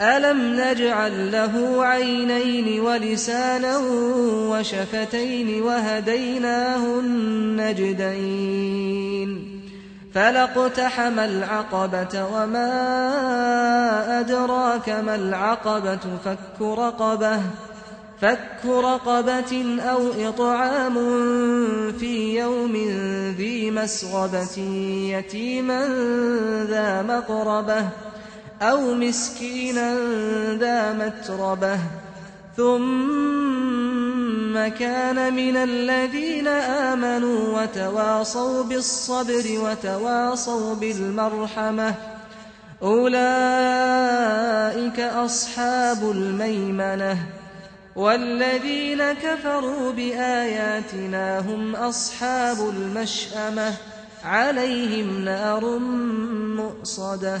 ألم نجعل له عينين ولسانا وشفتين وهديناه النجدين فلاقتحم العقبة وما أدراك ما العقبة فك رقبة فك رقبة أو إطعام في يوم ذي مسغبة يتيما ذا مقربة أو مسكينا ذا متربة ثم كان من الذين آمنوا وتواصوا بالصبر وتواصوا بالمرحمة أولئك أصحاب الميمنة والذين كفروا بآياتنا هم أصحاب المشأمة عليهم نار مؤصدة